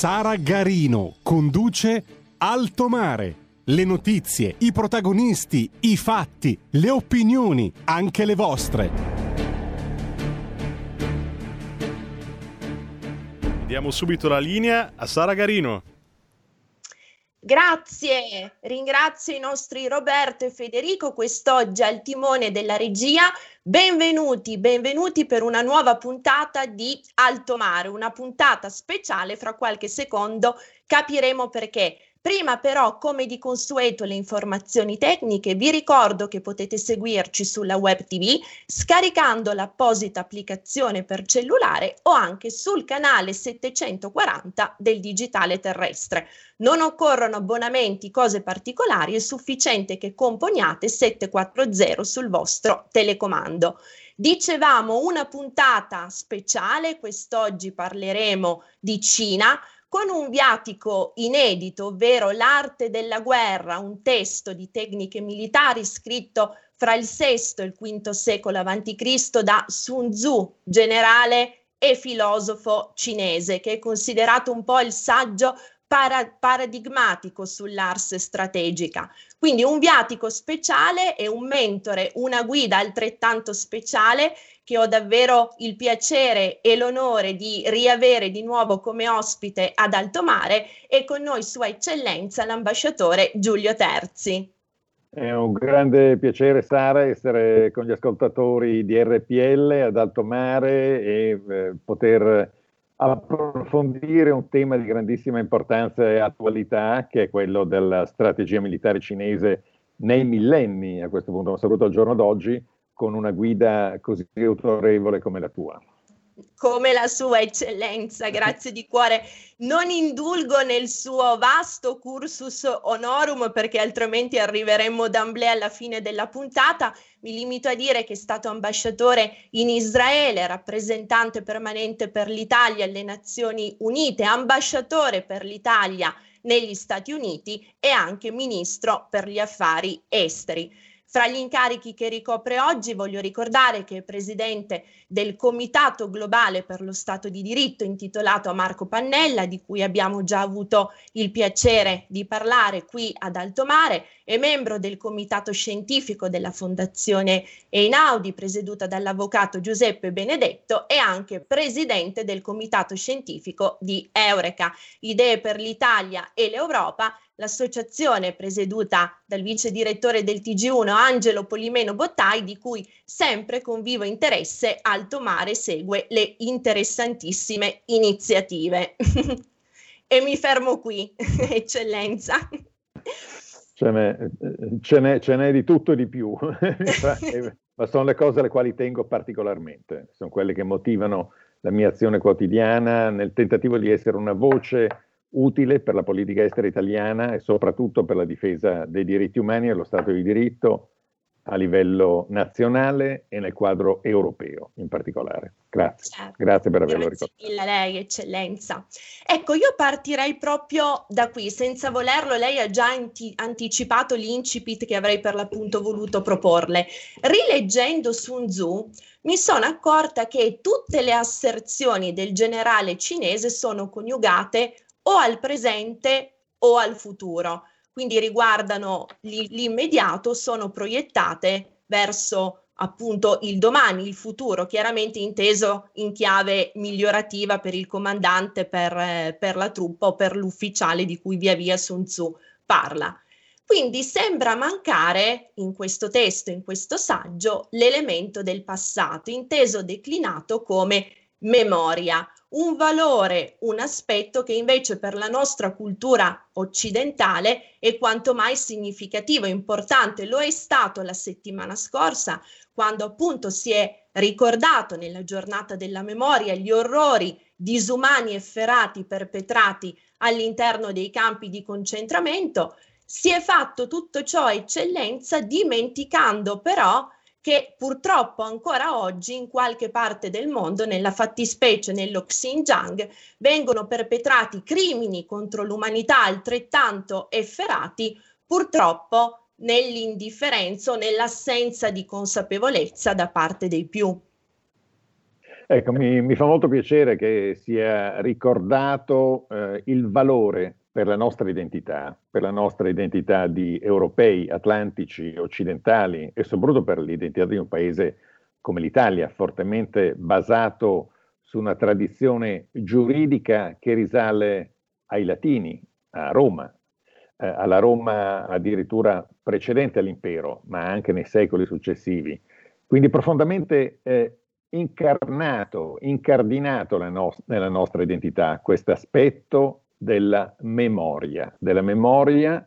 Sara Garino conduce Alto Mare. Le notizie, i protagonisti, i fatti, le opinioni, anche le vostre. Diamo subito la linea a Sara Garino. Grazie, ringrazio i nostri Roberto e Federico quest'oggi al timone della regia. Benvenuti, benvenuti per una nuova puntata di Alto Mare, una puntata speciale, fra qualche secondo capiremo perché. Prima però, come di consueto, le informazioni tecniche, vi ricordo che potete seguirci sulla web TV scaricando l'apposita applicazione per cellulare o anche sul canale 740 del digitale terrestre. Non occorrono abbonamenti, cose particolari, è sufficiente che componiate 740 sul vostro telecomando. Dicevamo una puntata speciale, quest'oggi parleremo di Cina con un viatico inedito, ovvero L'arte della guerra, un testo di tecniche militari scritto fra il VI e il V secolo a.C. da Sun Tzu, generale e filosofo cinese, che è considerato un po' il saggio para- paradigmatico sull'ars strategica. Quindi un viatico speciale e un mentore, una guida altrettanto speciale che ho davvero il piacere e l'onore di riavere di nuovo come ospite ad Alto Mare e con noi Sua Eccellenza l'ambasciatore Giulio Terzi. È un grande piacere, Sara, essere con gli ascoltatori di RPL ad Alto Mare e eh, poter approfondire un tema di grandissima importanza e attualità, che è quello della strategia militare cinese nei millenni, a questo punto, ma soprattutto al giorno d'oggi, con una guida così autorevole come la tua come la sua eccellenza, grazie di cuore. Non indulgo nel suo vasto cursus honorum perché altrimenti arriveremmo d'amblè alla fine della puntata. Mi limito a dire che è stato ambasciatore in Israele, rappresentante permanente per l'Italia alle Nazioni Unite, ambasciatore per l'Italia negli Stati Uniti e anche ministro per gli affari esteri. Fra gli incarichi che ricopre oggi voglio ricordare che è presidente del Comitato Globale per lo Stato di Diritto intitolato a Marco Pannella, di cui abbiamo già avuto il piacere di parlare qui ad Alto Mare, è membro del Comitato Scientifico della Fondazione Einaudi, presieduta dall'avvocato Giuseppe Benedetto, e anche presidente del Comitato Scientifico di Eureka, Idee per l'Italia e l'Europa, l'associazione presieduta dal vice direttore del TG1 Angelo Polimeno Bottai, di cui sempre con vivo interesse Alto Mare segue le interessantissime iniziative. e mi fermo qui, eccellenza. Ce n'è, ce, n'è, ce n'è, di tutto e di più, ma sono le cose alle quali tengo particolarmente, sono quelle che motivano la mia azione quotidiana nel tentativo di essere una voce utile per la politica estera italiana e soprattutto per la difesa dei diritti umani e lo Stato di diritto a livello nazionale e nel quadro europeo in particolare. Grazie, certo. grazie per averlo ricordato. Grazie mille a lei, eccellenza. Ecco, io partirei proprio da qui, senza volerlo, lei ha già anti- anticipato l'incipit che avrei per l'appunto voluto proporle. Rileggendo Sun Tzu, mi sono accorta che tutte le asserzioni del generale cinese sono coniugate o al presente o al futuro, quindi riguardano l'immediato, sono proiettate verso appunto il domani, il futuro, chiaramente inteso in chiave migliorativa per il comandante, per, per la truppa o per l'ufficiale di cui via via Sun Tzu parla. Quindi sembra mancare in questo testo, in questo saggio, l'elemento del passato, inteso declinato come memoria, un valore, un aspetto che invece per la nostra cultura occidentale è quanto mai significativo, importante. Lo è stato la settimana scorsa, quando appunto si è ricordato nella giornata della memoria gli orrori disumani efferati perpetrati all'interno dei campi di concentramento. Si è fatto tutto ciò a eccellenza dimenticando però che purtroppo ancora oggi in qualche parte del mondo, nella fattispecie nello Xinjiang, vengono perpetrati crimini contro l'umanità altrettanto efferati, purtroppo nell'indifferenza o nell'assenza di consapevolezza da parte dei più. Ecco, mi, mi fa molto piacere che sia ricordato eh, il valore per la nostra identità, per la nostra identità di europei, atlantici, occidentali e soprattutto per l'identità di un paese come l'Italia, fortemente basato su una tradizione giuridica che risale ai latini, a Roma, eh, alla Roma addirittura precedente all'impero, ma anche nei secoli successivi. Quindi profondamente eh, incarnato, incardinato no- nella nostra identità questo aspetto della memoria, della memoria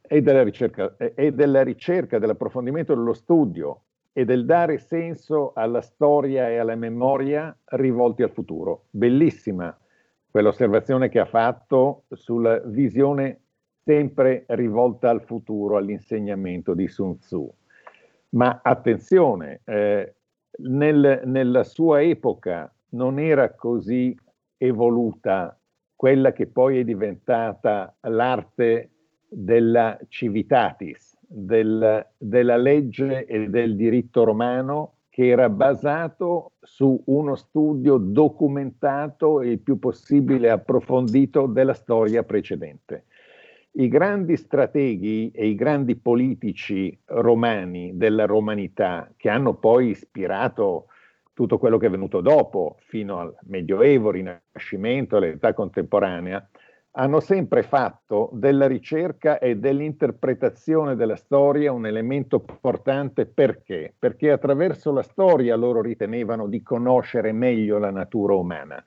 e della ricerca, e della ricerca, dell'approfondimento dello studio e del dare senso alla storia e alla memoria rivolti al futuro. Bellissima quell'osservazione che ha fatto sulla visione sempre rivolta al futuro, all'insegnamento di Sun Tzu. Ma attenzione, eh, nel, nella sua epoca non era così evoluta quella che poi è diventata l'arte della civitatis, del, della legge e del diritto romano che era basato su uno studio documentato e il più possibile approfondito della storia precedente. I grandi strateghi e i grandi politici romani della romanità che hanno poi ispirato tutto quello che è venuto dopo, fino al Medioevo, Rinascimento, all'età contemporanea, hanno sempre fatto della ricerca e dell'interpretazione della storia un elemento importante perché? Perché attraverso la storia loro ritenevano di conoscere meglio la natura umana,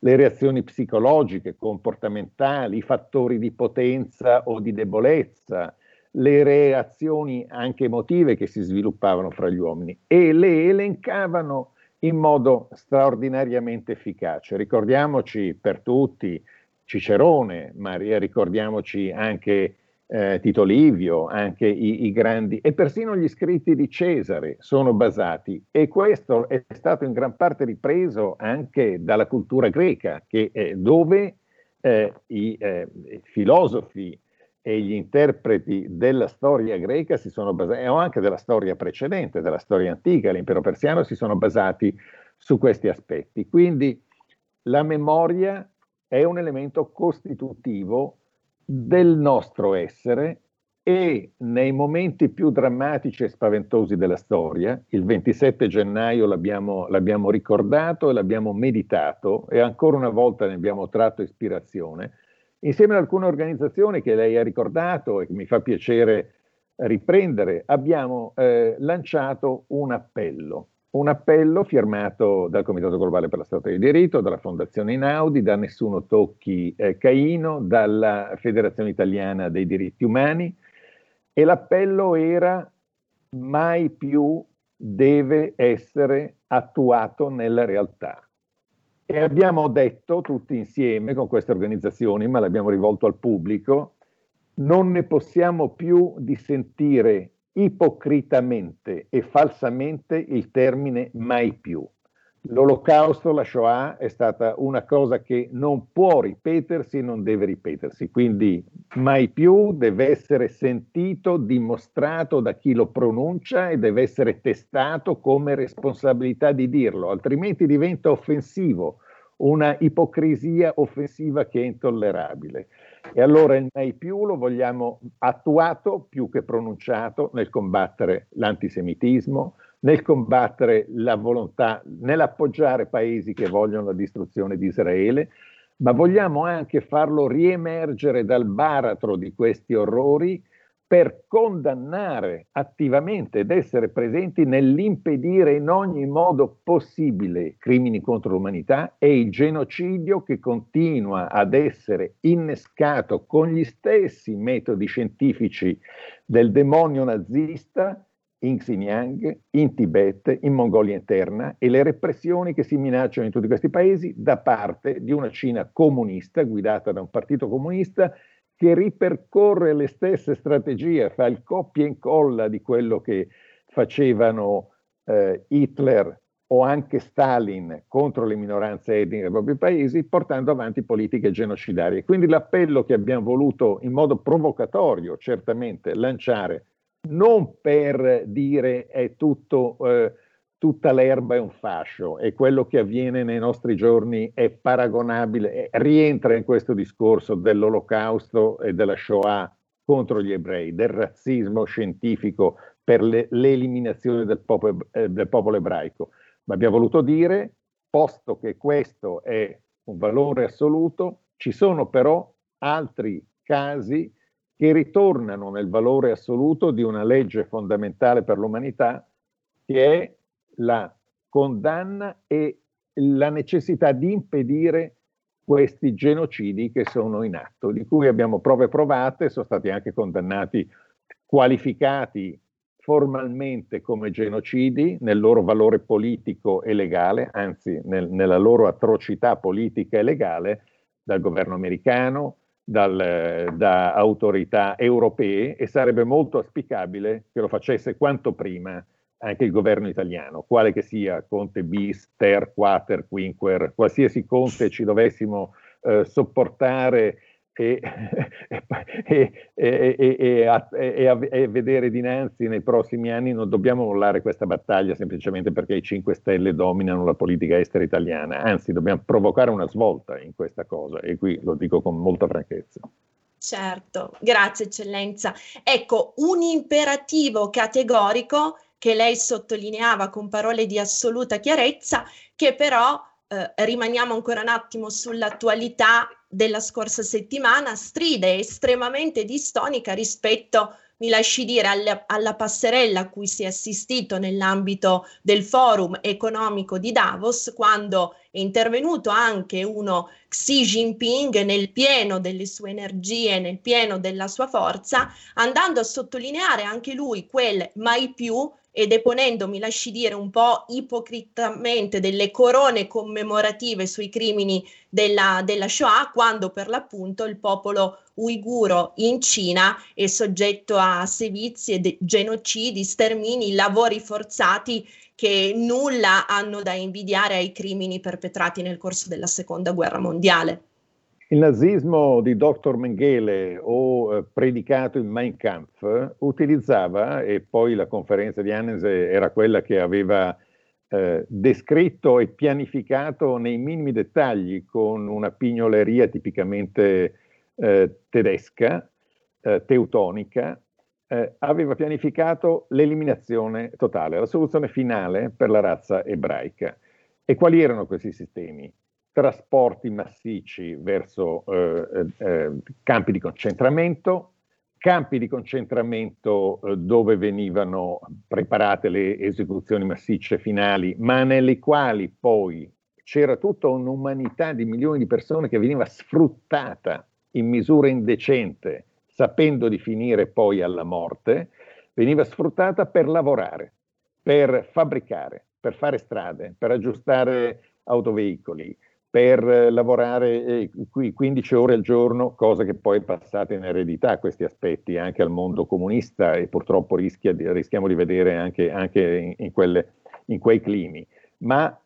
le reazioni psicologiche, comportamentali, i fattori di potenza o di debolezza, le reazioni anche emotive che si sviluppavano fra gli uomini e le elencavano in modo straordinariamente efficace. Ricordiamoci per tutti Cicerone, Maria, ricordiamoci anche eh, Tito Livio, anche i, i, grandi, e persino gli scritti di Cesare sono basati, e questo è stato in gran parte ripreso anche dalla cultura greca, che, eh, dove eh, i eh, filosofi e gli interpreti della storia greca si sono basati, o anche della storia precedente, della storia antica, l'impero persiano, si sono basati su questi aspetti. Quindi la memoria è un elemento costitutivo del nostro essere e nei momenti più drammatici e spaventosi della storia, il 27 gennaio l'abbiamo, l'abbiamo ricordato e l'abbiamo meditato e ancora una volta ne abbiamo tratto ispirazione, Insieme ad alcune organizzazioni che lei ha ricordato e che mi fa piacere riprendere, abbiamo eh, lanciato un appello, un appello firmato dal Comitato Globale per la Stato di Diritto, dalla Fondazione Inaudi, da Nessuno Tocchi eh, Caino, dalla Federazione Italiana dei Diritti Umani e l'appello era mai più deve essere attuato nella realtà. E abbiamo detto tutti insieme con queste organizzazioni, ma l'abbiamo rivolto al pubblico, non ne possiamo più di sentire ipocritamente e falsamente il termine mai più. L'olocausto, la Shoah, è stata una cosa che non può ripetersi e non deve ripetersi, quindi mai più deve essere sentito, dimostrato da chi lo pronuncia e deve essere testato come responsabilità di dirlo, altrimenti diventa offensivo, una ipocrisia offensiva che è intollerabile. E allora il mai più lo vogliamo attuato più che pronunciato nel combattere l'antisemitismo, nel combattere la volontà, nell'appoggiare paesi che vogliono la distruzione di Israele, ma vogliamo anche farlo riemergere dal baratro di questi orrori per condannare attivamente ed essere presenti nell'impedire in ogni modo possibile crimini contro l'umanità e il genocidio che continua ad essere innescato con gli stessi metodi scientifici del demonio nazista in Xinjiang, in Tibet, in Mongolia interna e le repressioni che si minacciano in tutti questi paesi da parte di una Cina comunista guidata da un partito comunista che ripercorre le stesse strategie, fa il copia e incolla di quello che facevano eh, Hitler o anche Stalin contro le minoranze etniche dei propri paesi, portando avanti politiche genocidarie. Quindi l'appello che abbiamo voluto in modo provocatorio, certamente, lanciare non per dire è tutto, eh, tutta l'erba è un fascio e quello che avviene nei nostri giorni è paragonabile, rientra in questo discorso dell'olocausto e della Shoah contro gli ebrei, del razzismo scientifico per le, l'eliminazione del popolo, eh, del popolo ebraico. Ma abbiamo voluto dire, posto che questo è un valore assoluto, ci sono però altri casi che ritornano nel valore assoluto di una legge fondamentale per l'umanità, che è la condanna e la necessità di impedire questi genocidi che sono in atto, di cui abbiamo prove provate, sono stati anche condannati, qualificati formalmente come genocidi nel loro valore politico e legale, anzi nel, nella loro atrocità politica e legale, dal governo americano, dal, da autorità europee e sarebbe molto auspicabile che lo facesse quanto prima anche il governo italiano, quale che sia Conte bis, ter, quater, quinquer, qualsiasi Conte ci dovessimo eh, sopportare e, e, e, e, vedere dinanzi nei prossimi anni, non dobbiamo mollare questa battaglia semplicemente perché i 5 Stelle dominano la politica estera italiana, anzi dobbiamo provocare una svolta in questa cosa e qui lo dico con molta franchezza. Certo, grazie eccellenza. Ecco, un imperativo categorico che lei sottolineava con parole di assoluta chiarezza, che però eh, rimaniamo ancora un attimo sull'attualità della scorsa settimana, stride estremamente distonica rispetto, mi lasci dire, alla, alla passerella a cui si è assistito nell'ambito del forum economico di Davos, quando è intervenuto anche uno Xi Jinping nel pieno delle sue energie, nel pieno della sua forza, andando a sottolineare anche lui quel mai più e deponendo, mi lasci dire, un po' ipocritamente delle corone commemorative sui crimini della, della Shoah, quando per l'appunto il popolo uiguro in Cina è soggetto a sevizie, de- genocidi, stermini, lavori forzati che nulla hanno da invidiare ai crimini perpetrati nel corso della seconda guerra mondiale. Il nazismo di Dr. Mengele o eh, predicato in Mein Kampf utilizzava, e poi la conferenza di Annese era quella che aveva eh, descritto e pianificato nei minimi dettagli con una pignoleria tipicamente eh, tedesca, eh, teutonica, eh, aveva pianificato l'eliminazione totale, la soluzione finale per la razza ebraica. E quali erano questi sistemi? Trasporti massicci verso eh, eh, campi di concentramento, campi di concentramento eh, dove venivano preparate le esecuzioni massicce finali, ma nelle quali poi c'era tutta un'umanità di milioni di persone che veniva sfruttata in misura indecente, sapendo di finire poi alla morte, veniva sfruttata per lavorare, per fabbricare, per fare strade, per aggiustare autoveicoli, per lavorare eh, 15 ore al giorno, cosa che poi è passata in eredità questi aspetti anche al mondo comunista e purtroppo rischia rischiamo di vedere anche, anche in, in, quelle, in, quei climi. Ma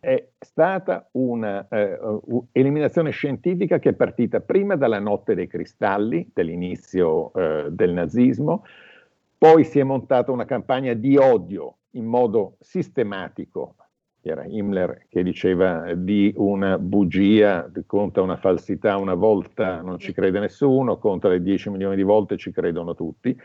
è stata un'eliminazione eh, scientifica che è partita prima dalla notte dei cristalli, dell'inizio eh, del nazismo, poi si è montata una campagna di odio in modo sistematico era Himmler che diceva di una bugia, conta una falsità una volta non ci crede nessuno, conta le 10 milioni di volte ci credono tutti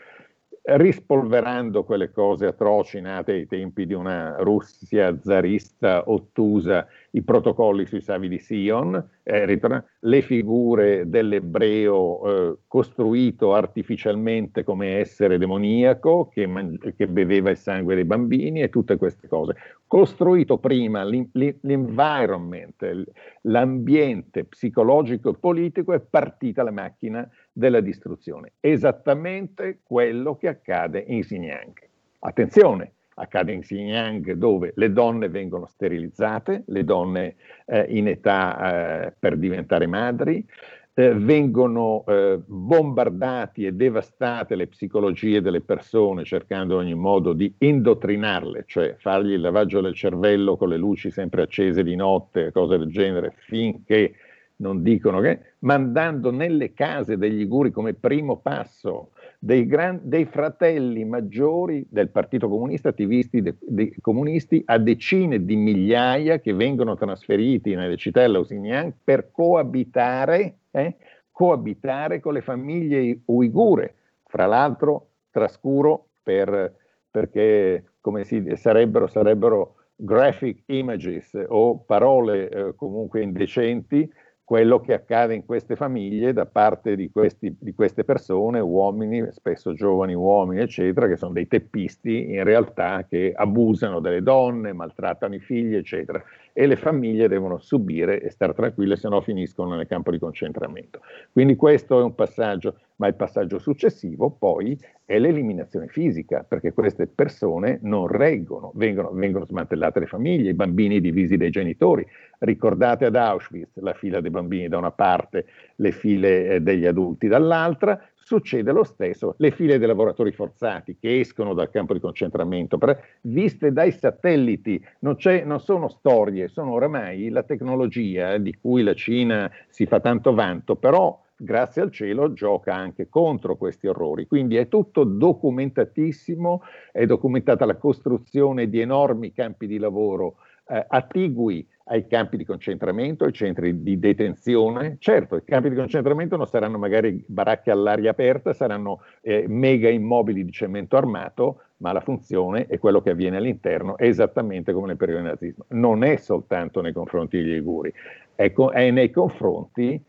rispolverando quelle cose atroci nate ai tempi di una Russia zarista ottusa, i protocolli sui savi di Sion, eh, le figure dell'ebreo eh, costruito artificialmente come essere demoniaco che, man- che, beveva il sangue dei bambini e tutte queste cose. Costruito prima l'in- l'environment, l'ambiente psicologico e politico, è partita la macchina della distruzione, esattamente quello che accade in Xinjiang. Attenzione, accade in Xinjiang dove le donne vengono sterilizzate, le donne eh, in età eh, per diventare madri, eh, vengono eh, bombardati e devastate le psicologie delle persone cercando in ogni modo di indottrinarle, cioè fargli il lavaggio del cervello con le luci sempre accese di notte, cose del genere, finché non dicono che, mandando nelle case degli Liguri come primo passo dei, gran, dei, fratelli maggiori del Partito Comunista, attivisti de, dei comunisti, a decine di migliaia che vengono trasferiti nelle città della Xinjiang per coabitare, eh, coabitare con le famiglie uigure, fra l'altro trascuro per, perché come si, sarebbero, sarebbero graphic images o parole eh, comunque indecenti quello che accade in queste famiglie da parte di, questi, di, queste persone, uomini, spesso giovani uomini, eccetera, che sono dei teppisti in realtà che abusano delle donne, maltrattano i figli, eccetera. E le famiglie devono subire e stare tranquille, se no finiscono nel campo di concentramento. Quindi questo è un passaggio ma il passaggio successivo poi è l'eliminazione fisica, perché queste persone non reggono, vengono, vengono, smantellate le famiglie, i bambini divisi dai genitori. Ricordate ad Auschwitz la fila dei bambini da una parte, le file eh, degli adulti dall'altra, succede lo stesso, le file dei lavoratori forzati che escono dal campo di concentramento, per, viste dai satelliti, non, non, sono storie, sono oramai la tecnologia di cui la Cina si fa tanto vanto, però grazie al cielo, gioca anche contro questi orrori. Quindi è tutto documentatissimo, è documentata la costruzione di enormi campi di lavoro eh, attigui ai campi di concentramento, ai centri di detenzione. Certo, i campi di concentramento non saranno magari baracche all'aria aperta, saranno eh, mega immobili di cemento armato, ma la funzione e quello che avviene all'interno è esattamente come nel periodo del nazismo. Non è soltanto nei confronti degli Liguri, è, co- è nei confronti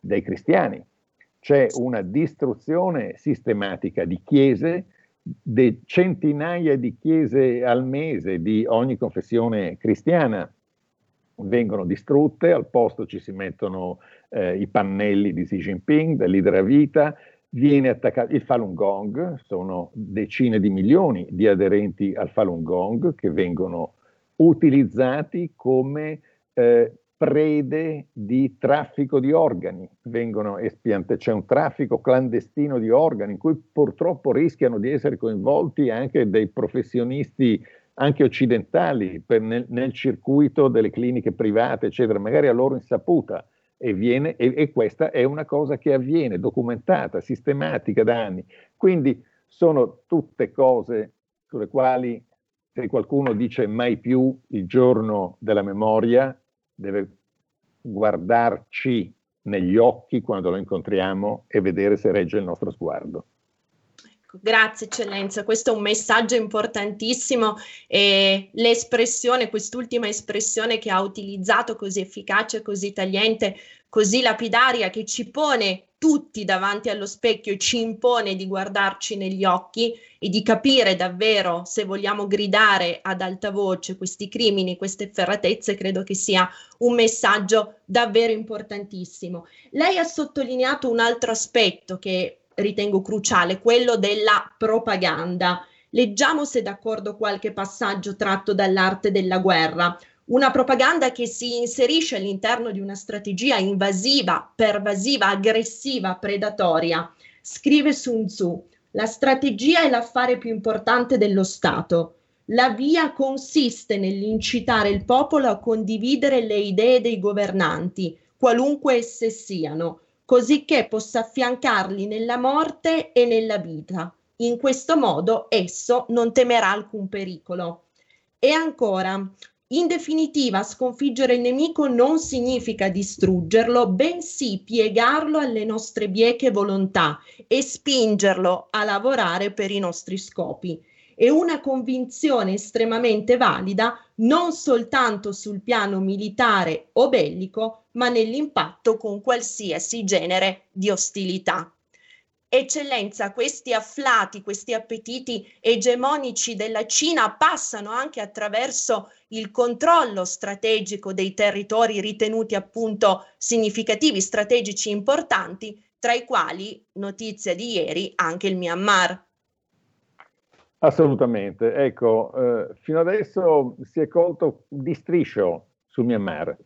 dei cristiani. C'è una distruzione sistematica di chiese, di centinaia di chiese al mese di ogni confessione cristiana vengono distrutte, al posto ci si mettono eh, i pannelli di Xi Jinping, del leader a vita, viene attaccato il Falun Gong, sono decine di milioni di aderenti al Falun Gong che vengono utilizzati come eh, prede di traffico di organi, espiante, c'è un traffico clandestino di organi in cui purtroppo rischiano di essere coinvolti anche dei professionisti anche occidentali nel, nel, circuito delle cliniche private, eccetera, magari a loro insaputa. E, viene, e, e questa è una cosa che avviene, documentata, sistematica da anni. Quindi sono tutte cose sulle quali se qualcuno dice mai più il giorno della memoria, deve guardarci negli occhi quando lo incontriamo e vedere se regge il nostro sguardo. Grazie eccellenza, questo è un messaggio importantissimo e l'espressione, quest'ultima espressione che ha utilizzato così efficace, così tagliente, così lapidaria, che ci pone tutti davanti allo specchio e ci impone di guardarci negli occhi e di capire davvero se vogliamo gridare ad alta voce questi crimini, queste efferatezze, credo che sia un messaggio davvero importantissimo. Lei ha sottolineato un altro aspetto che ritengo cruciale, quello della propaganda. Leggiamo se d'accordo qualche passaggio tratto dall'arte della guerra una propaganda che si inserisce all'interno di una strategia invasiva, pervasiva, aggressiva, predatoria. Scrive Sun Tzu, la strategia è l'affare più importante dello Stato. La via consiste nell'incitare il popolo a condividere le idee dei governanti, qualunque esse siano, così che possa affiancarli nella morte e nella vita. In questo modo esso non temerà alcun pericolo. E ancora, in definitiva, sconfiggere il nemico non significa distruggerlo, bensì piegarlo alle nostre bieche volontà e spingerlo a lavorare per i nostri scopi. È una convinzione estremamente valida non soltanto sul piano militare o bellico, ma nell'impatto con qualsiasi genere di ostilità. Eccellenza, questi afflati, questi appetiti egemonici della Cina passano anche attraverso il controllo strategico dei territori ritenuti appunto significativi, strategici importanti, tra i quali, notizia di ieri, anche il Myanmar. Assolutamente. Ecco, eh, fino adesso si è colto di striscio sul Myanmar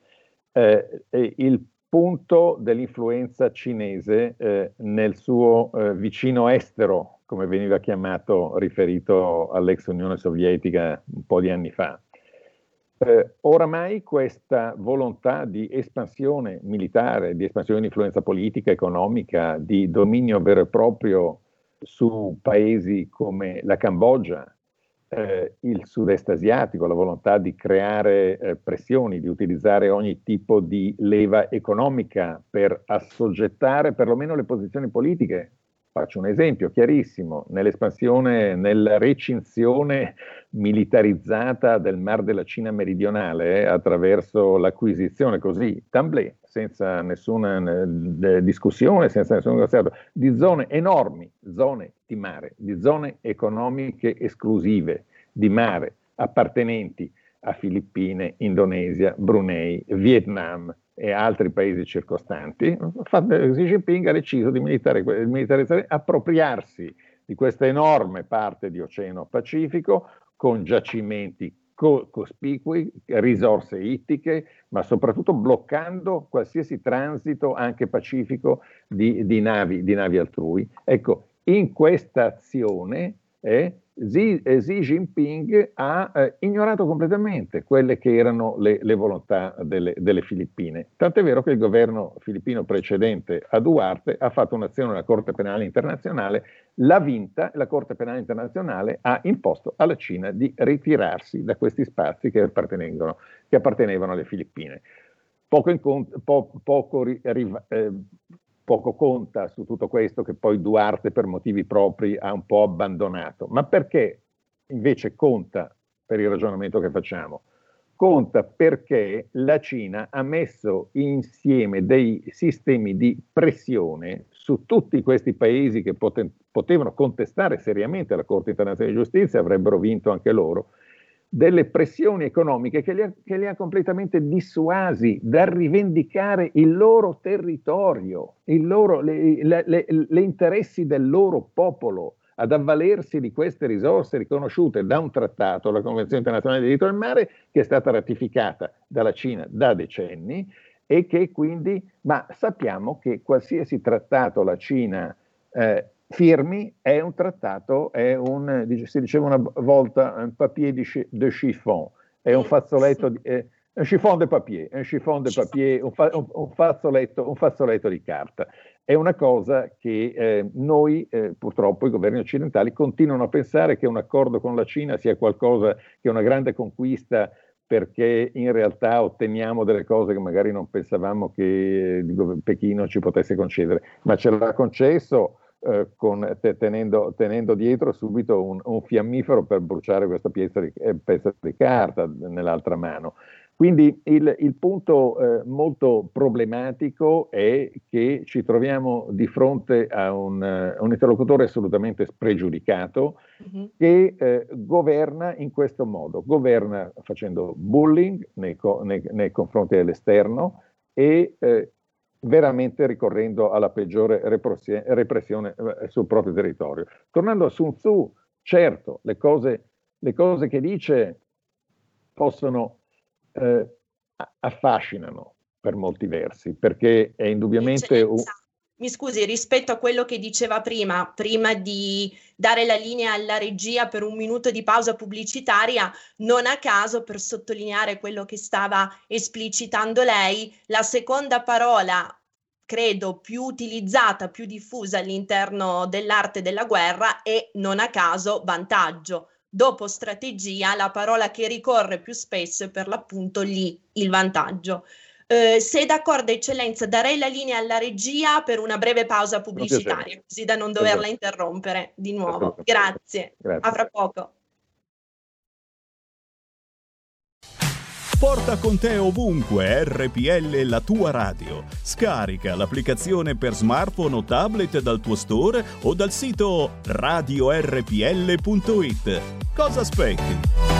eh, il punto dell'influenza cinese eh, nel suo eh, vicino estero, come veniva chiamato, riferito all'ex Unione Sovietica un po' di anni fa. Eh, oramai questa volontà di espansione militare, di espansione di influenza politica, economica, di dominio vero e proprio su paesi come la Cambogia, eh, il sud-est asiatico, la volontà di creare eh, pressioni, di utilizzare ogni tipo di leva economica per assoggettare perlomeno le posizioni politiche. Faccio un esempio chiarissimo, nell'espansione, nella recinzione militarizzata del Mar della Cina meridionale eh, attraverso l'acquisizione così, tamblé, senza nessuna discussione, senza nessun negoziato, di zone enormi, zone di mare, di zone economiche esclusive di mare appartenenti a Filippine, Indonesia, Brunei, Vietnam, e altri paesi circostanti, Xi Jinping ha deciso di militarizzare, appropriarsi di questa enorme parte di Oceano Pacifico con giacimenti co- cospicui, risorse ittiche, ma soprattutto bloccando qualsiasi transito anche pacifico di, di, navi, di navi altrui. Ecco, in questa azione eh, Xi, eh, Xi Jinping ha eh, ignorato completamente quelle che erano le, le volontà delle, delle, Filippine. Tant'è vero che il governo filippino precedente a Duarte ha fatto un'azione alla Corte Penale Internazionale, l'ha vinta e la Corte Penale Internazionale ha imposto alla Cina di ritirarsi da questi spazi che, che appartenevano alle Filippine. Poco, in, po, poco ri, eh, poco conta su tutto questo che poi Duarte per motivi propri ha un po' abbandonato. Ma perché invece conta per il ragionamento che facciamo? Conta perché la Cina ha messo insieme dei sistemi di pressione su tutti questi paesi che poten- potevano contestare seriamente la Corte internazionale di giustizia, avrebbero vinto anche loro, delle pressioni economiche che li, ha, che li, ha, completamente dissuasi dal rivendicare il loro territorio, il loro, le, le, le, le interessi del loro popolo, ad avvalersi di queste risorse riconosciute da un trattato, la Convenzione internazionale del diritto del mare, che è stata ratificata dalla Cina da decenni e che quindi, ma sappiamo che qualsiasi trattato la Cina eh, firmi è un trattato, è un, si diceva una volta, un papier de chiffon, è un fazzoletto di... È, un chiffon de papier, un chiffon de papier, un, fa, un, fazzoletto, un, fazzoletto, di carta. È una cosa che eh, noi, eh, purtroppo, i governi occidentali continuano a pensare che un accordo con la Cina sia qualcosa che è una grande conquista perché in realtà otteniamo delle cose che magari non pensavamo che eh, Pechino ci potesse concedere, ma ce l'ha concesso eh, con, te, tenendo, tenendo, dietro subito un, un, fiammifero per bruciare questa pezza di, eh, pezza di carta nell'altra mano. Quindi il, il punto eh, molto problematico è che ci troviamo di fronte a un, uh, un interlocutore assolutamente spregiudicato mm-hmm. che eh, governa in questo modo, governa facendo bullying nei, nei, nei confronti dell'esterno e eh, veramente ricorrendo alla peggiore repressione eh, sul proprio territorio. Tornando a Sun Tzu, certo, le cose, le cose che dice possono eh, affascinano per molti versi, perché è indubbiamente un, mi scusi, rispetto a quello che diceva prima, prima di dare la linea alla regia per un minuto di pausa pubblicitaria, non a caso, per sottolineare quello che stava esplicitando lei, la seconda parola credo più utilizzata, più diffusa all'interno dell'arte della guerra è non a caso vantaggio. Dopo strategia, la parola che ricorre più spesso è per l'appunto lì il vantaggio. Eh, se d'accordo, eccellenza, darei la linea alla regia per una breve pausa pubblicitaria, così da non doverla interrompere di nuovo. Grazie. Grazie. A fra poco. Porta con te ovunque RPL la tua radio. Scarica l'applicazione per smartphone o tablet dal tuo store o dal sito radiorpl.it. Cosa aspetti?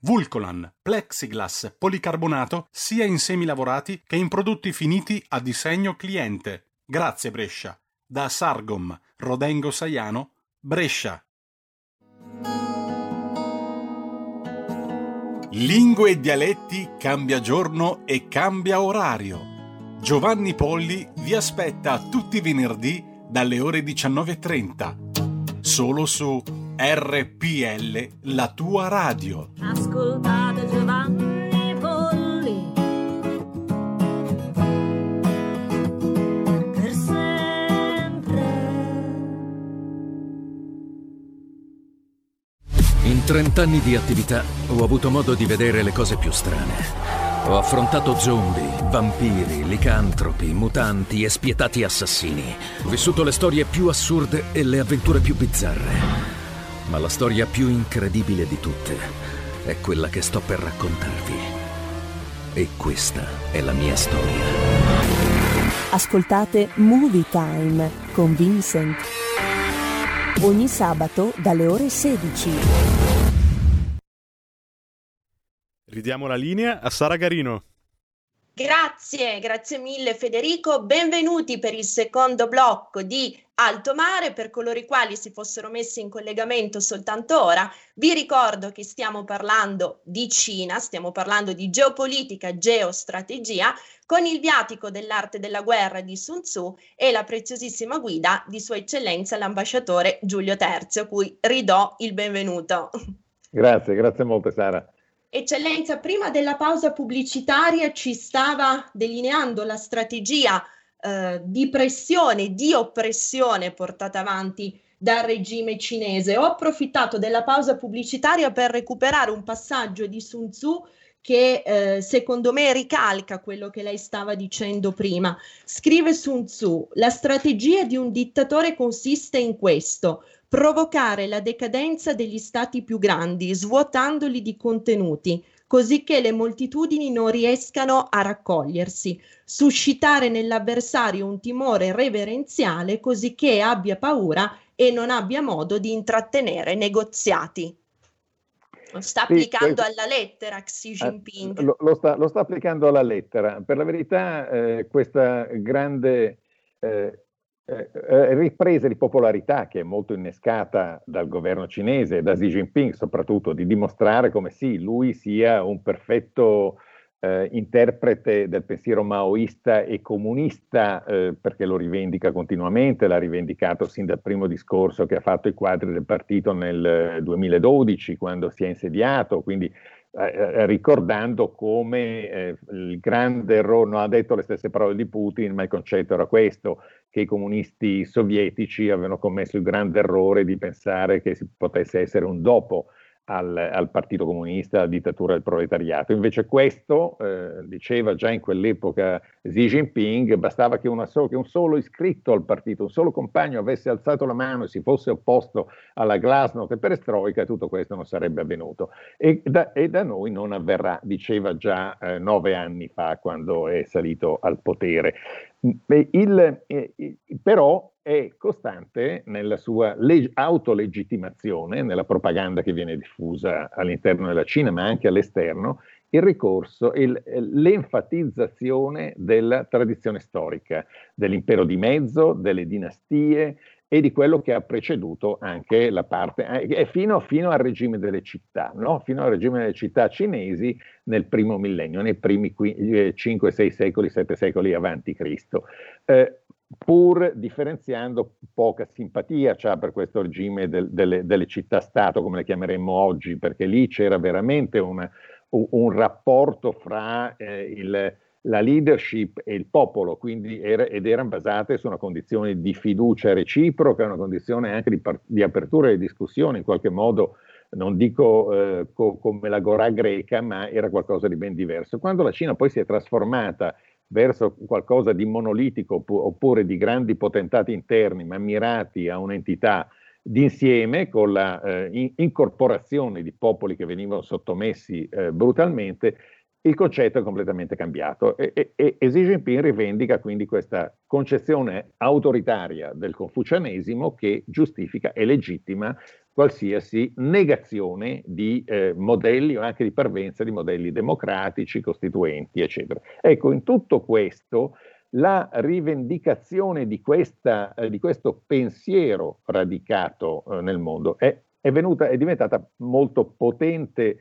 Vulcolan, plexiglass, policarbonato sia in semi lavorati che in prodotti finiti a disegno cliente. Grazie Brescia. Da Sargom, Rodengo Saiano, Brescia. Lingue e dialetti cambia giorno e cambia orario. Giovanni Polli vi aspetta tutti i venerdì dalle ore 19.30. Solo su RPL, la tua radio. Ascoltate Giovanni Polli. Per sempre. In trent'anni di attività ho avuto modo di vedere le cose più strane. Ho affrontato zombie, vampiri, licantropi, mutanti e spietati assassini. Ho vissuto le storie più assurde e le avventure più bizzarre. Ma la storia più incredibile di tutte è quella che sto per raccontarvi. E questa è la mia storia. Ascoltate Movie Time con Vincent. Ogni sabato dalle ore 16. Ridiamo la linea a Sara Garino. Grazie, grazie mille Federico. Benvenuti per il secondo blocco di Alto Mare. Per coloro i quali si fossero messi in collegamento soltanto ora, vi ricordo che stiamo parlando di Cina, stiamo parlando di geopolitica, geostrategia, con il viatico dell'arte della guerra di Sun Tzu e la preziosissima guida di Sua Eccellenza l'ambasciatore Giulio Terzi, a cui ridò il benvenuto. Grazie, grazie molte Sara. Eccellenza, prima della pausa pubblicitaria ci stava delineando la strategia eh, di pressione, di oppressione portata avanti dal regime cinese. Ho approfittato della pausa pubblicitaria per recuperare un passaggio di Sun Tzu che eh, secondo me ricalca quello che lei stava dicendo prima. Scrive Sun Tzu, la strategia di un dittatore consiste in questo, provocare la decadenza degli stati più grandi, svuotandoli di contenuti, così che le moltitudini non riescano a raccogliersi, suscitare nell'avversario un timore reverenziale così che abbia paura e non abbia modo di intrattenere negoziati. Lo sta applicando sì, alla lettera Xi eh, Jinping. Lo, lo, sta, lo, sta, applicando alla lettera. Per la verità, eh, questa grande eh, eh, eh, ripresa di popolarità che è molto innescata dal governo cinese, da Xi Jinping soprattutto, di dimostrare come sì, lui sia un perfetto eh, interprete del pensiero maoista e comunista, eh, perché lo rivendica continuamente, l'ha rivendicato sin dal primo discorso che ha fatto i quadri del partito nel 2012, quando si è insediato, quindi eh, eh, ricordando come eh, il grande errore, non ha detto le stesse parole di Putin, ma il concetto era questo, che i comunisti sovietici avevano commesso il grande errore di pensare che si potesse essere un dopo al, al, Partito Comunista, alla dittatura del proletariato. Invece questo, eh, diceva già in quell'epoca Xi Jinping, bastava che, so, che, un solo iscritto al partito, un solo compagno avesse alzato la mano e si fosse opposto alla glasnost e perestroica tutto questo non sarebbe avvenuto. E da, e da noi non avverrà, diceva già eh, nove anni fa quando è salito al potere. Il, eh, però è costante nella sua leg- autolegittimazione, nella propaganda che viene diffusa all'interno della Cina, ma anche all'esterno, il ricorso, il, l'enfatizzazione della tradizione storica, dell'impero di mezzo, delle dinastie e di quello che ha preceduto anche la parte, eh, fino, fino, al regime delle città, no? fino al regime delle città cinesi nel primo millennio, nei primi 5, 6 eh, secoli, 7 secoli avanti Cristo. Eh, pur differenziando poca simpatia c'ha per questo regime del, delle, delle città-stato, come le chiameremmo oggi, perché lì c'era veramente una, un rapporto fra eh, il, la leadership e il popolo, quindi era, ed erano basate su una condizione di fiducia reciproca, una condizione anche di, di apertura e discussione, in qualche modo, non dico eh, co- come la Gorà greca, ma era qualcosa di ben diverso. Quando la Cina poi si è trasformata verso qualcosa di monolitico oppure di grandi potentati interni, ma mirati a un'entità d'insieme con la eh, incorporazione di popoli che venivano sottomessi eh, brutalmente, il concetto è completamente cambiato e, e, e Xi Jinping rivendica quindi questa concezione autoritaria del confucianesimo che giustifica e legittima qualsiasi negazione di eh, modelli o anche di parvenza di modelli democratici, costituenti, eccetera. Ecco, in tutto questo la rivendicazione di, questa, eh, di questo pensiero radicato eh, nel mondo è, è, venuta, è diventata molto potente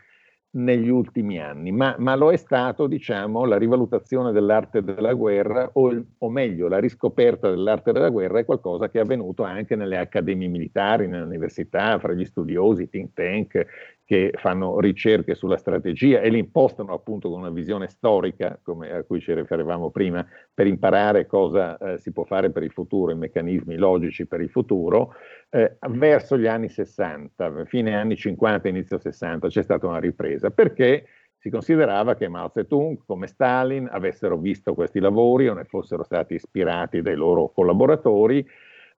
negli ultimi anni, ma, ma, lo è stato, diciamo, la rivalutazione dell'arte della guerra, o, o, meglio, la riscoperta dell'arte della guerra è qualcosa che è avvenuto anche nelle accademie militari, nelle università, fra gli studiosi, think tank, che fanno ricerche sulla strategia e li impostano appunto con una visione storica, come a cui ci riferivamo prima, per imparare cosa eh, si può fare per il futuro, i meccanismi logici per il futuro, eh, verso gli anni 60, fine anni 50, inizio 60, c'è stata una ripresa, perché si considerava che Mao Zedong, come Stalin, avessero visto questi lavori o ne fossero stati ispirati dai loro collaboratori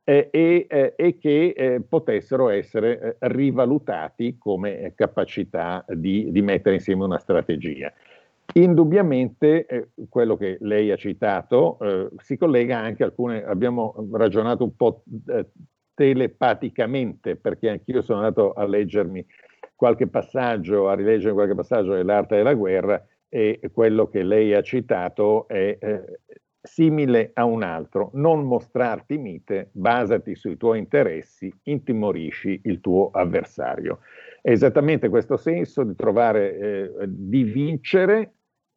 eh, e, eh, e, che eh, potessero essere eh, rivalutati come eh, capacità di, di, mettere insieme una strategia. Indubbiamente eh, quello che lei ha citato si collega anche a alcune, abbiamo ragionato un po' telepaticamente, perché anch'io sono andato a leggermi qualche passaggio, a rileggere qualche passaggio dell'arte della guerra e quello che lei ha citato è simile a un altro, non mostrarti mite, basati sui tuoi interessi, intimorisci il tuo avversario. È esattamente questo senso di trovare, eh, di vincere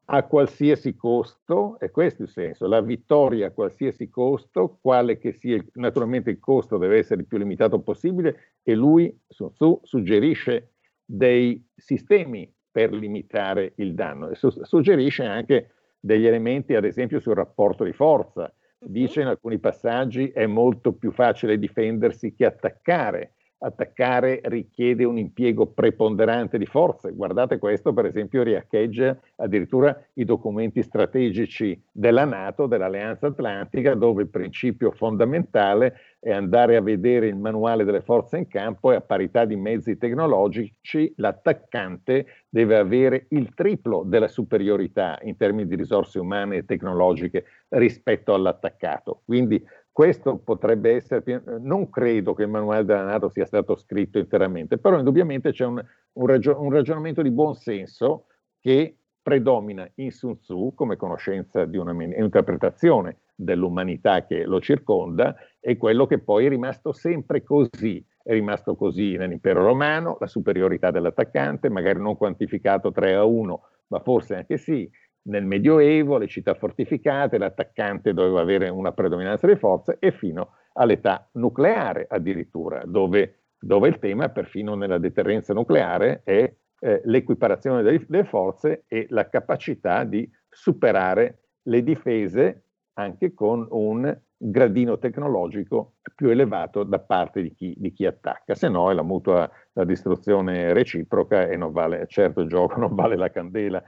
a qualsiasi costo, è questo il senso, la vittoria a qualsiasi costo, quale che sia, naturalmente il costo deve essere il più limitato possibile e lui Sun Tzu suggerisce dei sistemi per limitare il danno. E su- suggerisce anche degli elementi, ad esempio, sul rapporto di forza. Dice in alcuni passaggi è molto più facile difendersi che attaccare attaccare richiede un impiego preponderante di forze. Guardate questo, per esempio, riecheggia addirittura i documenti strategici della Nato, dell'Alleanza Atlantica, dove il principio fondamentale è andare a vedere il manuale delle forze in campo e a parità di mezzi tecnologici l'attaccante deve avere il triplo della superiorità in termini di risorse umane e tecnologiche rispetto all'attaccato. Quindi questo potrebbe essere, non credo che il manuale della Nato sia stato scritto interamente, però indubbiamente c'è un, un, ragion- un ragionamento di buon senso che predomina in Sun Tzu come conoscenza di una interpretazione dell'umanità che lo circonda e quello che poi è rimasto sempre così. È rimasto così nell'impero romano, la superiorità dell'attaccante, magari non quantificato 3 a 1, ma forse anche sì, nel Medioevo, le città fortificate, l'attaccante doveva avere una predominanza di forze e fino all'età nucleare addirittura, dove, dove il tema perfino nella deterrenza nucleare è eh, l'equiparazione delle, delle forze e la capacità di superare le difese anche con un gradino tecnologico più elevato da parte di chi, di chi attacca, se no è la mutua la distruzione reciproca e non vale, certo il gioco non vale la candela.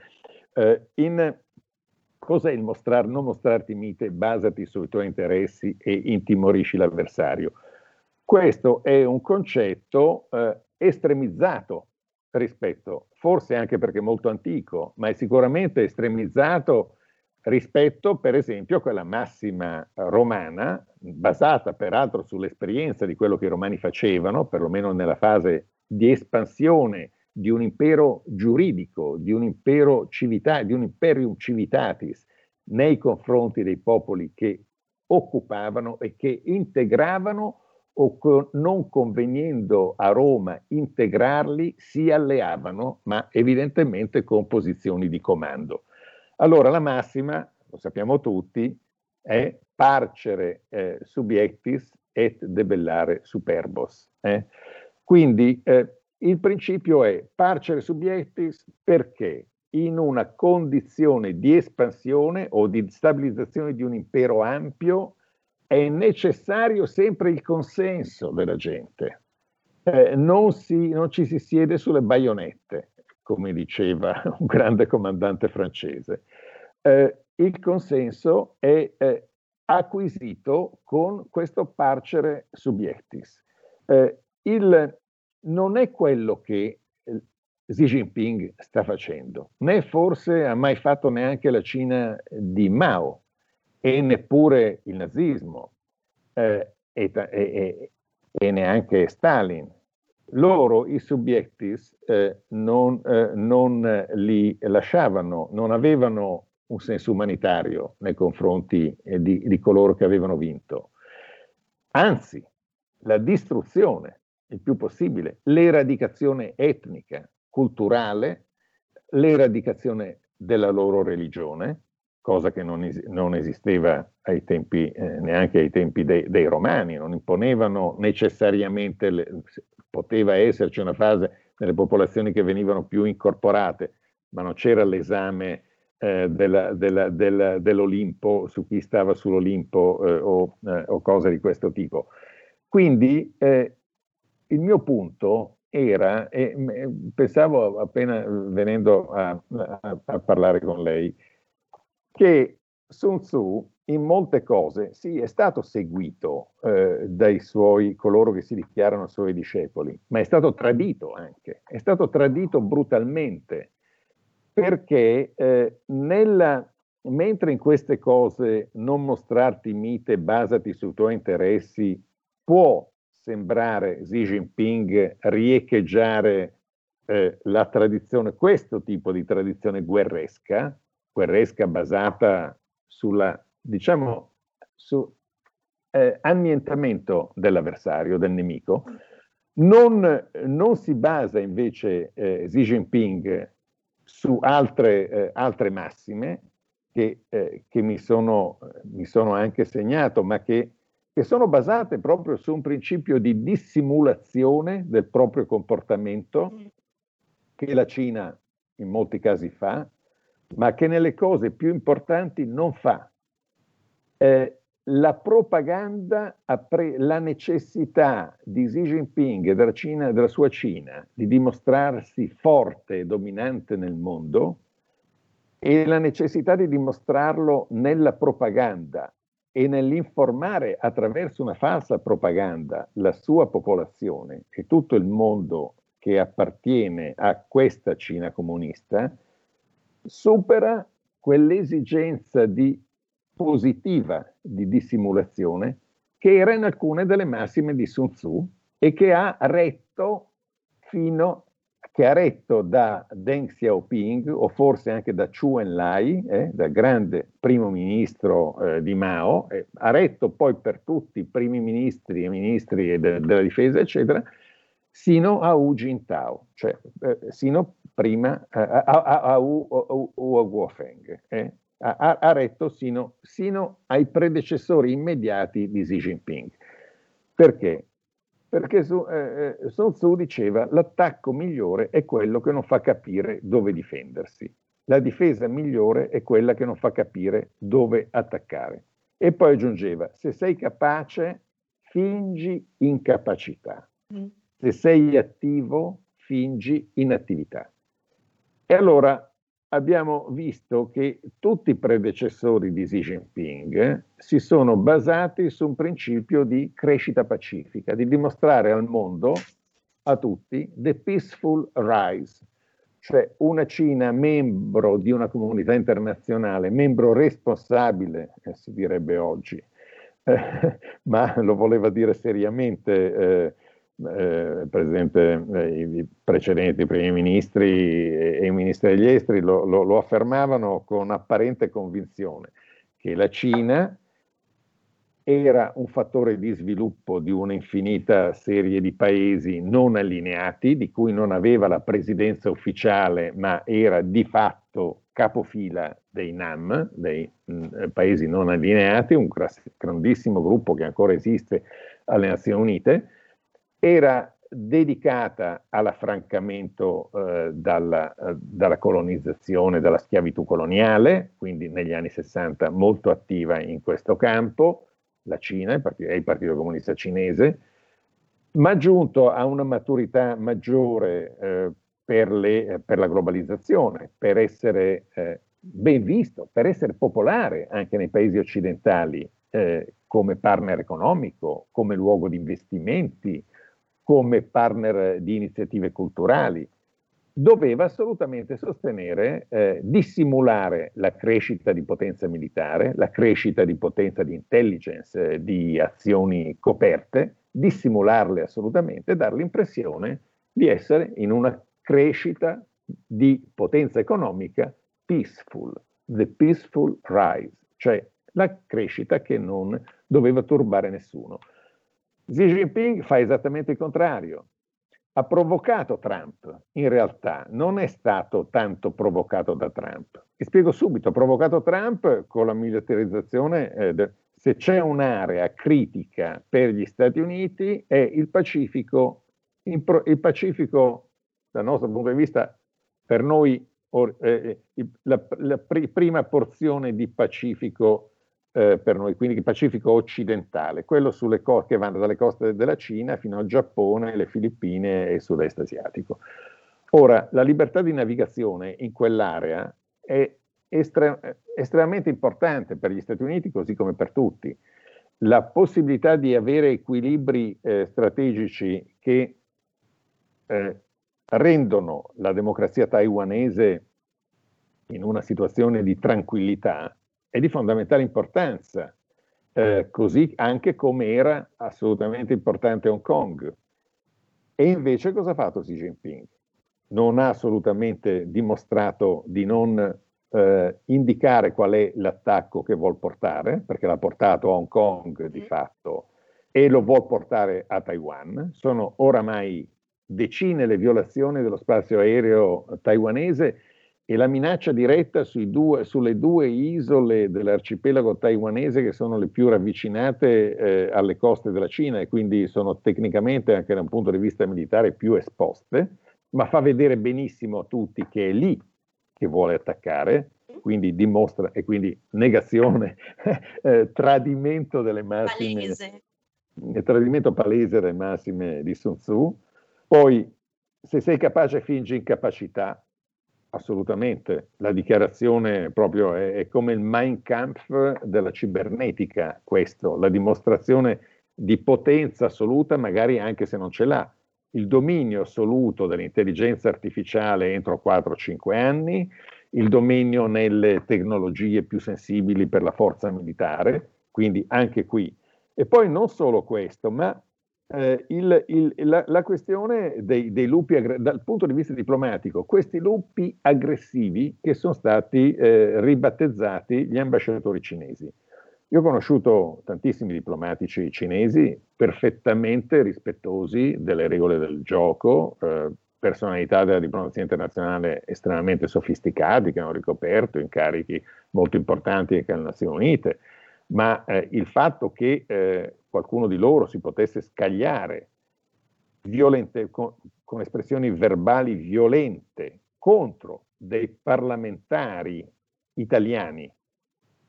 Eh, in cos'è il mostrar, non mostrarti mite, basati sui tuoi interessi e intimorisci l'avversario? Questo è un concetto eh, estremizzato rispetto, forse anche perché molto antico, ma è sicuramente estremizzato rispetto, per esempio, a quella massima romana, basata peraltro sull'esperienza di quello che i romani facevano, perlomeno nella fase di espansione di un impero giuridico, di un impero civita, di un imperium civitatis nei confronti dei popoli che occupavano e che integravano o con, non convenendo a Roma integrarli, si alleavano, ma evidentemente con posizioni di comando. Allora la massima, lo sappiamo tutti, è parcere eh, subiectis et debellare superbos. Eh? Quindi eh, il principio è parcere subiectis perché? in una condizione di espansione o di stabilizzazione di un impero ampio è necessario sempre il consenso della gente. Eh, non, si, non ci si siede sulle baionette, come diceva un grande comandante francese. Eh, il consenso è eh, acquisito con questo parcere subiectis. Eh, il, non è quello che eh, Xi Jinping sta facendo, né forse ha mai fatto neanche la Cina di Mao e neppure il nazismo eh, e, e, e, neanche Stalin. Loro, i subiectis, eh, non, eh, non li lasciavano, non avevano un senso umanitario nei confronti eh, di, di coloro che avevano vinto. Anzi, la distruzione il più possibile, l'eradicazione etnica, culturale, l'eradicazione della loro religione, cosa che non, es- non esisteva ai tempi, eh, neanche ai tempi dei, dei, romani, non imponevano necessariamente, le, poteva esserci una fase nelle popolazioni che venivano più incorporate, ma non c'era l'esame eh, della, della, della, dell'Olimpo su chi stava sull'Olimpo eh, o, eh, o, cose di questo tipo. Quindi eh, il mio punto era, e pensavo appena venendo a, a, a parlare con lei, che Sun Tzu in molte cose sì è stato seguito eh, dai suoi coloro che si dichiarano suoi discepoli, ma è stato tradito anche, è stato tradito brutalmente perché eh, nella, mentre in queste cose non mostrarti mite, basati sui tuoi interessi, può sembrare Xi Jinping riecheggiare eh, la tradizione, questo tipo di tradizione guerresca, guerresca basata sulla, diciamo, su eh, annientamento dell'avversario, del nemico, non, non si basa invece eh, Xi Jinping su altre, eh, altre massime che, eh, che mi, sono, mi sono anche segnato, ma che che sono basate proprio su un principio di dissimulazione del proprio comportamento mm. che la Cina in molti casi fa, ma che nelle cose più importanti non fa. Eh, la propaganda, la necessità di Xi Jinping e della, Cina, della sua Cina di dimostrarsi forte e dominante nel mondo e la necessità di dimostrarlo nella propaganda e nell'informare attraverso una falsa propaganda la sua popolazione e tutto il mondo che appartiene a questa Cina comunista, supera quell'esigenza di positiva di dissimulazione che era in alcune delle massime di Sun Tzu e che ha retto fino che ha retto da Deng Xiaoping o forse anche da Chu Enlai, eh, dal grande primo ministro eh, di Mao, eh, ha retto poi per tutti i primi ministri e ministri de- della difesa, eccetera, sino a Hu Jintao, cioè eh, sino prima eh, a, a, a Hu, Hu, Hu Guofeng, eh, ha, ha, retto sino, sino ai predecessori immediati di Xi Jinping. Perché? perché su, eh, eh, Sun Tzu diceva l'attacco migliore è quello che non fa capire dove difendersi, la difesa migliore è quella che non fa capire dove attaccare. E poi aggiungeva, se sei capace, fingi incapacità, mm. se sei attivo, fingi inattività. E allora abbiamo visto che tutti i predecessori di Xi Jinping eh, si sono basati su un principio di crescita pacifica, di dimostrare al mondo, a tutti, the peaceful rise, cioè una Cina membro di una comunità internazionale, membro responsabile, eh, si direbbe oggi, eh, ma lo voleva dire seriamente eh, eh, per esempio eh, i precedenti primi ministri e, e, i ministri degli esteri lo, lo, lo, affermavano con apparente convinzione che la Cina era un fattore di sviluppo di un'infinita serie di paesi non allineati, di cui non aveva la presidenza ufficiale, ma era di fatto capofila dei NAM, dei mh, mm, paesi non allineati, un grandissimo gruppo che ancora esiste alle Nazioni Unite, era dedicata all'affrancamento eh, dalla, eh, dalla, colonizzazione, dalla schiavitù coloniale, quindi negli anni 60 molto attiva in questo campo, la Cina, il partito, il partito Comunista Cinese, ma giunto a una maturità maggiore eh, per, le, per, la globalizzazione, per essere eh, ben visto, per essere popolare anche nei paesi occidentali eh, come partner economico, come luogo di investimenti, come partner di iniziative culturali, doveva assolutamente sostenere, eh, dissimulare la crescita di potenza militare, la crescita di potenza di intelligence, eh, di azioni coperte, dissimularle assolutamente e dare l'impressione di essere in una crescita di potenza economica peaceful, the peaceful rise, cioè la crescita che non doveva turbare nessuno. Xi Jinping fa esattamente il contrario. Ha provocato Trump, in realtà non è stato tanto provocato da Trump. E spiego subito, ha provocato Trump con la militarizzazione, eh, de- se c'è un'area critica per gli Stati Uniti è il Pacifico, pro- il Pacifico dal nostro punto di vista, per noi or- eh, eh la, la pr- prima porzione di Pacifico eh, per noi, quindi il Pacifico occidentale, quello sulle co- che vanno dalle coste della Cina fino al Giappone, le Filippine e sud-est asiatico. Ora, la libertà di navigazione in quell'area è estre- estremamente importante per gli Stati Uniti, così come per tutti. La possibilità di avere equilibri eh, strategici che eh, rendono la democrazia taiwanese in una situazione di tranquillità è di fondamentale importanza, eh, così anche come era assolutamente importante Hong Kong. E invece cosa ha fatto Xi Jinping? Non ha assolutamente dimostrato di non eh, indicare qual è l'attacco che vuol portare, perché l'ha portato a Hong Kong di fatto e lo vuol portare a Taiwan. Sono oramai decine le violazioni dello spazio aereo taiwanese e la minaccia diretta due, sulle due isole dell'arcipelago taiwanese che sono le più ravvicinate eh, alle coste della Cina e quindi sono tecnicamente anche da un punto di vista militare più esposte, ma fa vedere benissimo a tutti che è lì che vuole attaccare, quindi dimostra e quindi negazione, eh, tradimento delle massime, palese. tradimento palese delle massime di Sun Tzu. Poi, se sei capace, fingi incapacità, Assolutamente, la dichiarazione proprio è, è, come il Mein Kampf della cibernetica, questo, la dimostrazione di potenza assoluta, magari anche se non ce l'ha. Il dominio assoluto dell'intelligenza artificiale entro 4-5 anni, il dominio nelle tecnologie più sensibili per la forza militare, quindi anche qui. E poi non solo questo, ma eh, il, il, la, la, questione dei, dei lupi, dal punto di vista diplomatico, questi lupi aggressivi che sono stati eh, ribattezzati gli ambasciatori cinesi. Io ho conosciuto tantissimi diplomatici cinesi perfettamente rispettosi delle regole del gioco, eh, personalità della diplomazia internazionale estremamente sofisticati che hanno ricoperto incarichi molto importanti anche alle Nazioni Unite, ma eh, il fatto che eh, qualcuno di loro si potesse scagliare violente, con, con espressioni verbali violente contro dei parlamentari italiani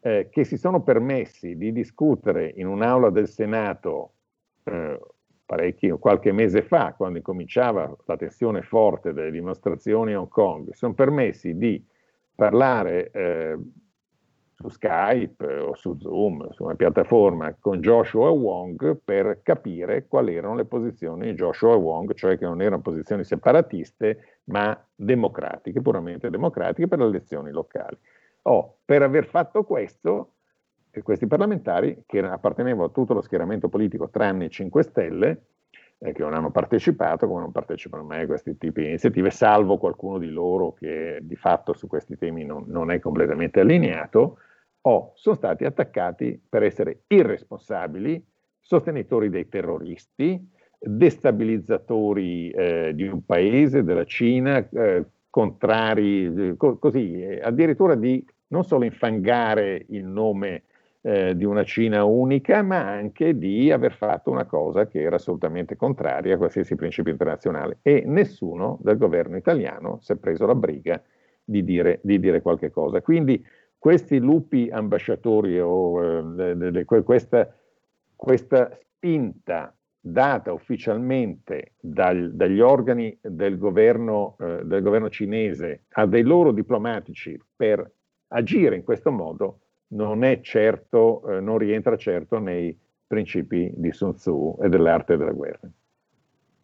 eh, che si sono permessi di discutere in un'aula del Senato eh, parecchi, qualche mese fa, quando incominciava la tensione forte delle dimostrazioni a Hong Kong, si sono permessi di parlare eh, su Skype o su Zoom, su una piattaforma con Joshua Wong per capire quali erano le posizioni di Joshua Wong, cioè che non erano posizioni separatiste, ma democratiche, puramente democratiche per le elezioni locali. Oh, per aver fatto questo, questi parlamentari, che appartenevano a tutto lo schieramento politico tranne i 5 Stelle, eh, che non hanno partecipato, come non partecipano mai a questi tipi di iniziative, salvo qualcuno di loro che di fatto su questi temi non, non è completamente allineato, o sono stati attaccati per essere irresponsabili, sostenitori dei terroristi, destabilizzatori eh, di un paese, della Cina, eh, contrari, co- così, addirittura di non solo infangare il nome eh, di una Cina unica, ma anche di aver fatto una cosa che era assolutamente contraria a qualsiasi principio internazionale. E nessuno del governo italiano si è preso la briga di dire, di dire qualche cosa. Quindi questi lupi ambasciatori o eh, questa, questa spinta data ufficialmente dal, dagli organi del governo, eh, del governo cinese a dei loro diplomatici per agire in questo modo non certo, eh, non rientra certo nei principi di Sun Tzu e dell'arte della guerra.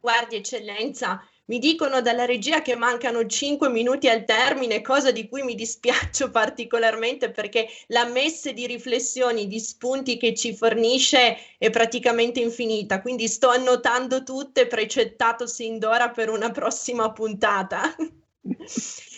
Guardi, eccellenza, mi dicono dalla regia che mancano 5 minuti al termine, cosa di cui mi dispiaccio particolarmente perché la messe di riflessioni, di spunti che ci fornisce è praticamente infinita, quindi sto annotando tutte, precettato sin d'ora per una prossima puntata.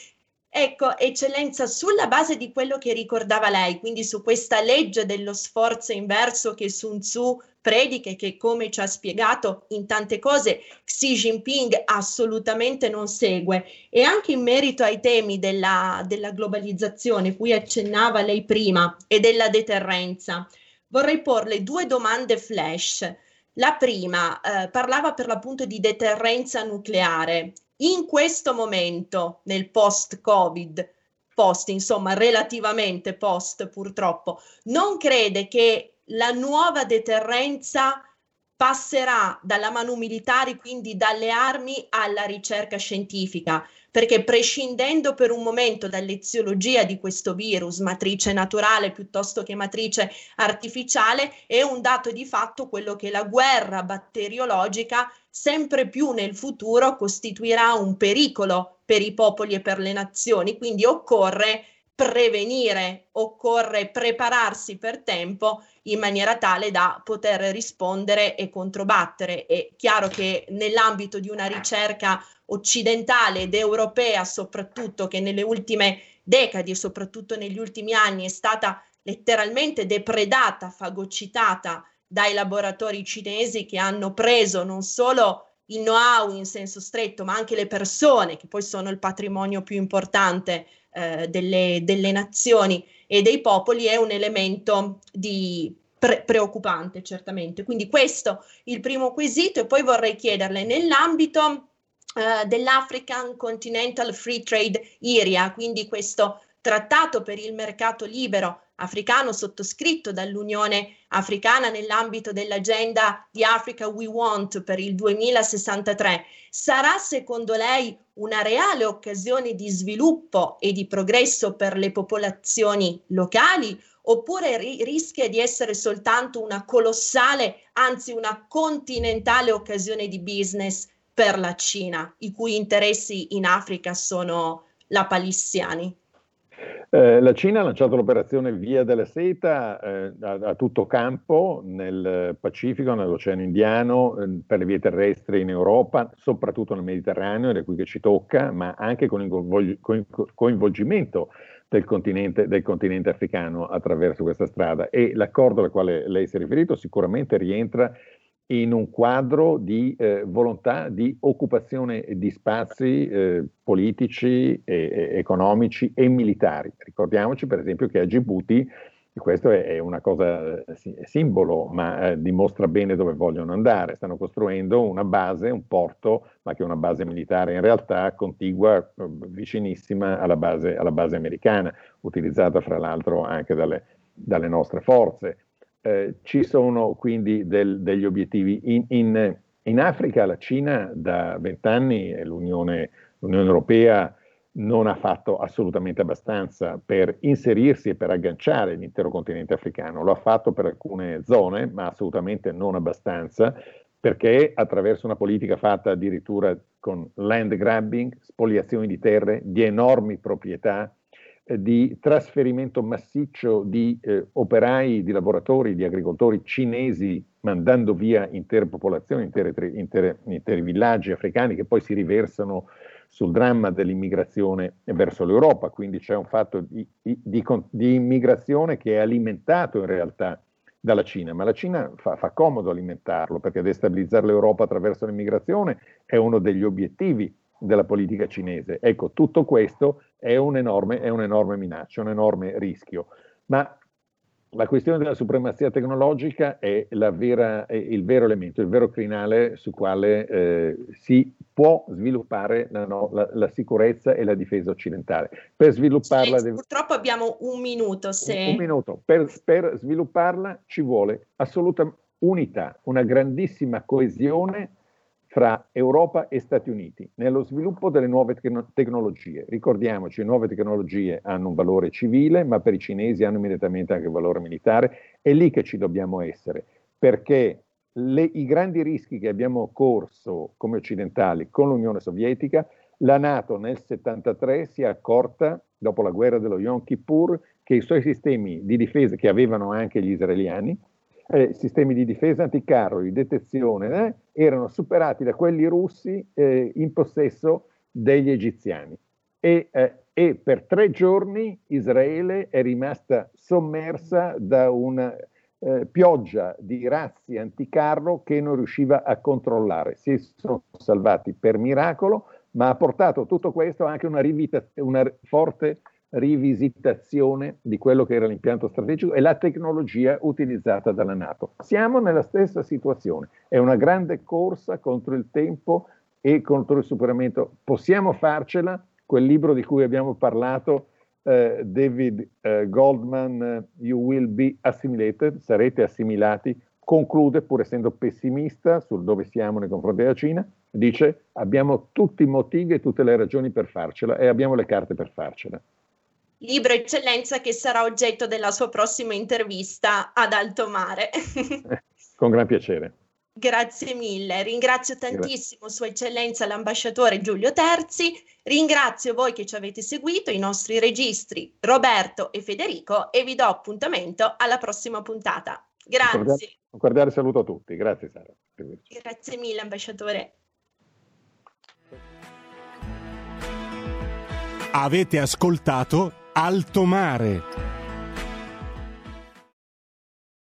Ecco, eccellenza, sulla base di quello che ricordava lei, quindi su questa legge dello sforzo inverso che Sun Tzu predica e che, come ci ha spiegato in tante cose, Xi Jinping assolutamente non segue, e anche in merito ai temi della, della globalizzazione, cui accennava lei prima, e della deterrenza, vorrei porle due domande flash. La prima eh, parlava per l'appunto di deterrenza nucleare in questo momento, nel post-Covid, post, insomma, relativamente post purtroppo, non crede che la nuova deterrenza passerà dalla mano militare, quindi dalle armi, alla ricerca scientifica, perché prescindendo per un momento dall'eziologia di questo virus, matrice naturale piuttosto che matrice artificiale, è un dato di fatto quello che la guerra batteriologica sempre più nel futuro costituirà un pericolo per i popoli e per le nazioni, quindi occorre prevenire, occorre prepararsi per tempo in maniera tale da poter rispondere e controbattere. È chiaro che nell'ambito di una ricerca occidentale ed europea, soprattutto che nelle ultime decadi e soprattutto negli ultimi anni è stata letteralmente depredata, fagocitata dai laboratori cinesi che hanno preso non solo il know-how in senso stretto, ma anche le persone, che poi sono il patrimonio più importante eh, delle, delle, nazioni e dei popoli, è un elemento pre- preoccupante, certamente. Quindi questo il primo quesito e poi vorrei chiederle nell'ambito eh, dell'African Continental Free Trade Area, quindi questo trattato per il mercato libero africano sottoscritto dall'Unione Africana nell'ambito dell'agenda di Africa We Want per il 2063, sarà secondo lei una reale occasione di sviluppo e di progresso per le popolazioni locali oppure ri- rischia di essere soltanto una colossale, anzi una continentale occasione di business per la Cina, i cui interessi in Africa sono lapalissiani? Eh, la Cina ha lanciato l'operazione Via della Seta eh, a, a, tutto campo nel Pacifico, nell'Oceano Indiano, eh, per le vie terrestri in Europa, soprattutto nel Mediterraneo, ed è qui che ci tocca, ma anche con il coinvolgimento del continente, del continente africano attraverso questa strada. E l'accordo al quale lei si è riferito sicuramente rientra in un quadro di eh, volontà di occupazione di spazi eh, politici, e, e, economici e militari. Ricordiamoci per esempio che a Djibouti, questo è, è una cosa eh, simbolo, ma eh, dimostra bene dove vogliono andare, stanno costruendo una base, un porto, ma che è una base militare in realtà contigua, eh, vicinissima alla base, alla base americana, utilizzata fra l'altro anche dalle, dalle nostre forze. Eh, ci sono quindi del, degli obiettivi. In, in, in, Africa la Cina da vent'anni e l'Unione, l'Unione Europea non ha fatto assolutamente abbastanza per inserirsi e per agganciare l'intero continente africano. Lo ha fatto per alcune zone, ma assolutamente non abbastanza, perché attraverso una politica fatta addirittura con land grabbing, spoliazioni di terre, di enormi proprietà, di trasferimento massiccio di eh, operai, di lavoratori, di agricoltori cinesi mandando via intere popolazioni, intere, intere, interi villaggi africani che poi si riversano sul dramma dell'immigrazione verso l'Europa, quindi c'è un fatto di, di, di, di immigrazione che è alimentato in realtà dalla Cina, ma la Cina fa, fa, comodo alimentarlo perché destabilizzare l'Europa attraverso l'immigrazione è uno degli obiettivi della politica cinese. Ecco, tutto questo è, un enorme, è un'enorme minaccia, un enorme rischio. Ma la questione della supremazia tecnologica è, vera, è, il vero elemento, il vero crinale su quale eh, si può sviluppare la, no, la, la, sicurezza e la difesa occidentale. Per svilupparla... Sì, purtroppo abbiamo un minuto. Se... Un, un minuto. Per, per svilupparla ci vuole assoluta unità, una grandissima coesione fra Europa e Stati Uniti nello sviluppo delle nuove te- tecnologie. Ricordiamoci, le nuove tecnologie hanno un valore civile, ma per i cinesi hanno immediatamente anche un valore militare. È lì che ci dobbiamo essere, perché le, i grandi rischi che abbiamo corso come occidentali con l'Unione Sovietica, la Nato nel 1973 si è accorta, dopo la guerra dello Yom Kippur, che i suoi sistemi di difesa, che avevano anche gli israeliani, eh, sistemi di difesa anticarro, di detezione, eh, erano superati da quelli russi eh, in possesso degli egiziani. E, eh, e, per tre giorni Israele è rimasta sommersa da una eh, pioggia di razzi anticarro che non riusciva a controllare. Si sono salvati per miracolo, ma ha portato tutto questo anche una, rivita- una forte rivisitazione di quello che era l'impianto strategico e la tecnologia utilizzata dalla Nato. Siamo nella stessa situazione, è una grande corsa contro il tempo e contro il superamento. Possiamo farcela? Quel libro di cui abbiamo parlato, eh, David eh, Goldman, eh, You Will Be Assimilated, sarete assimilati, conclude, pur essendo pessimista sul dove siamo nei confronti della Cina, dice abbiamo tutti i motivi e tutte le ragioni per farcela e abbiamo le carte per farcela libro eccellenza che sarà oggetto della sua prossima intervista ad alto mare. Con gran piacere. Grazie mille, ringrazio tantissimo Grazie. Sua Eccellenza l'ambasciatore Giulio Terzi, ringrazio voi che ci avete seguito, i nostri registri Roberto e Federico e vi do appuntamento alla prossima puntata. Grazie. Un cordiale saluto a tutti, grazie Sara. Grazie mille ambasciatore. Avete ascoltato Alto Mare.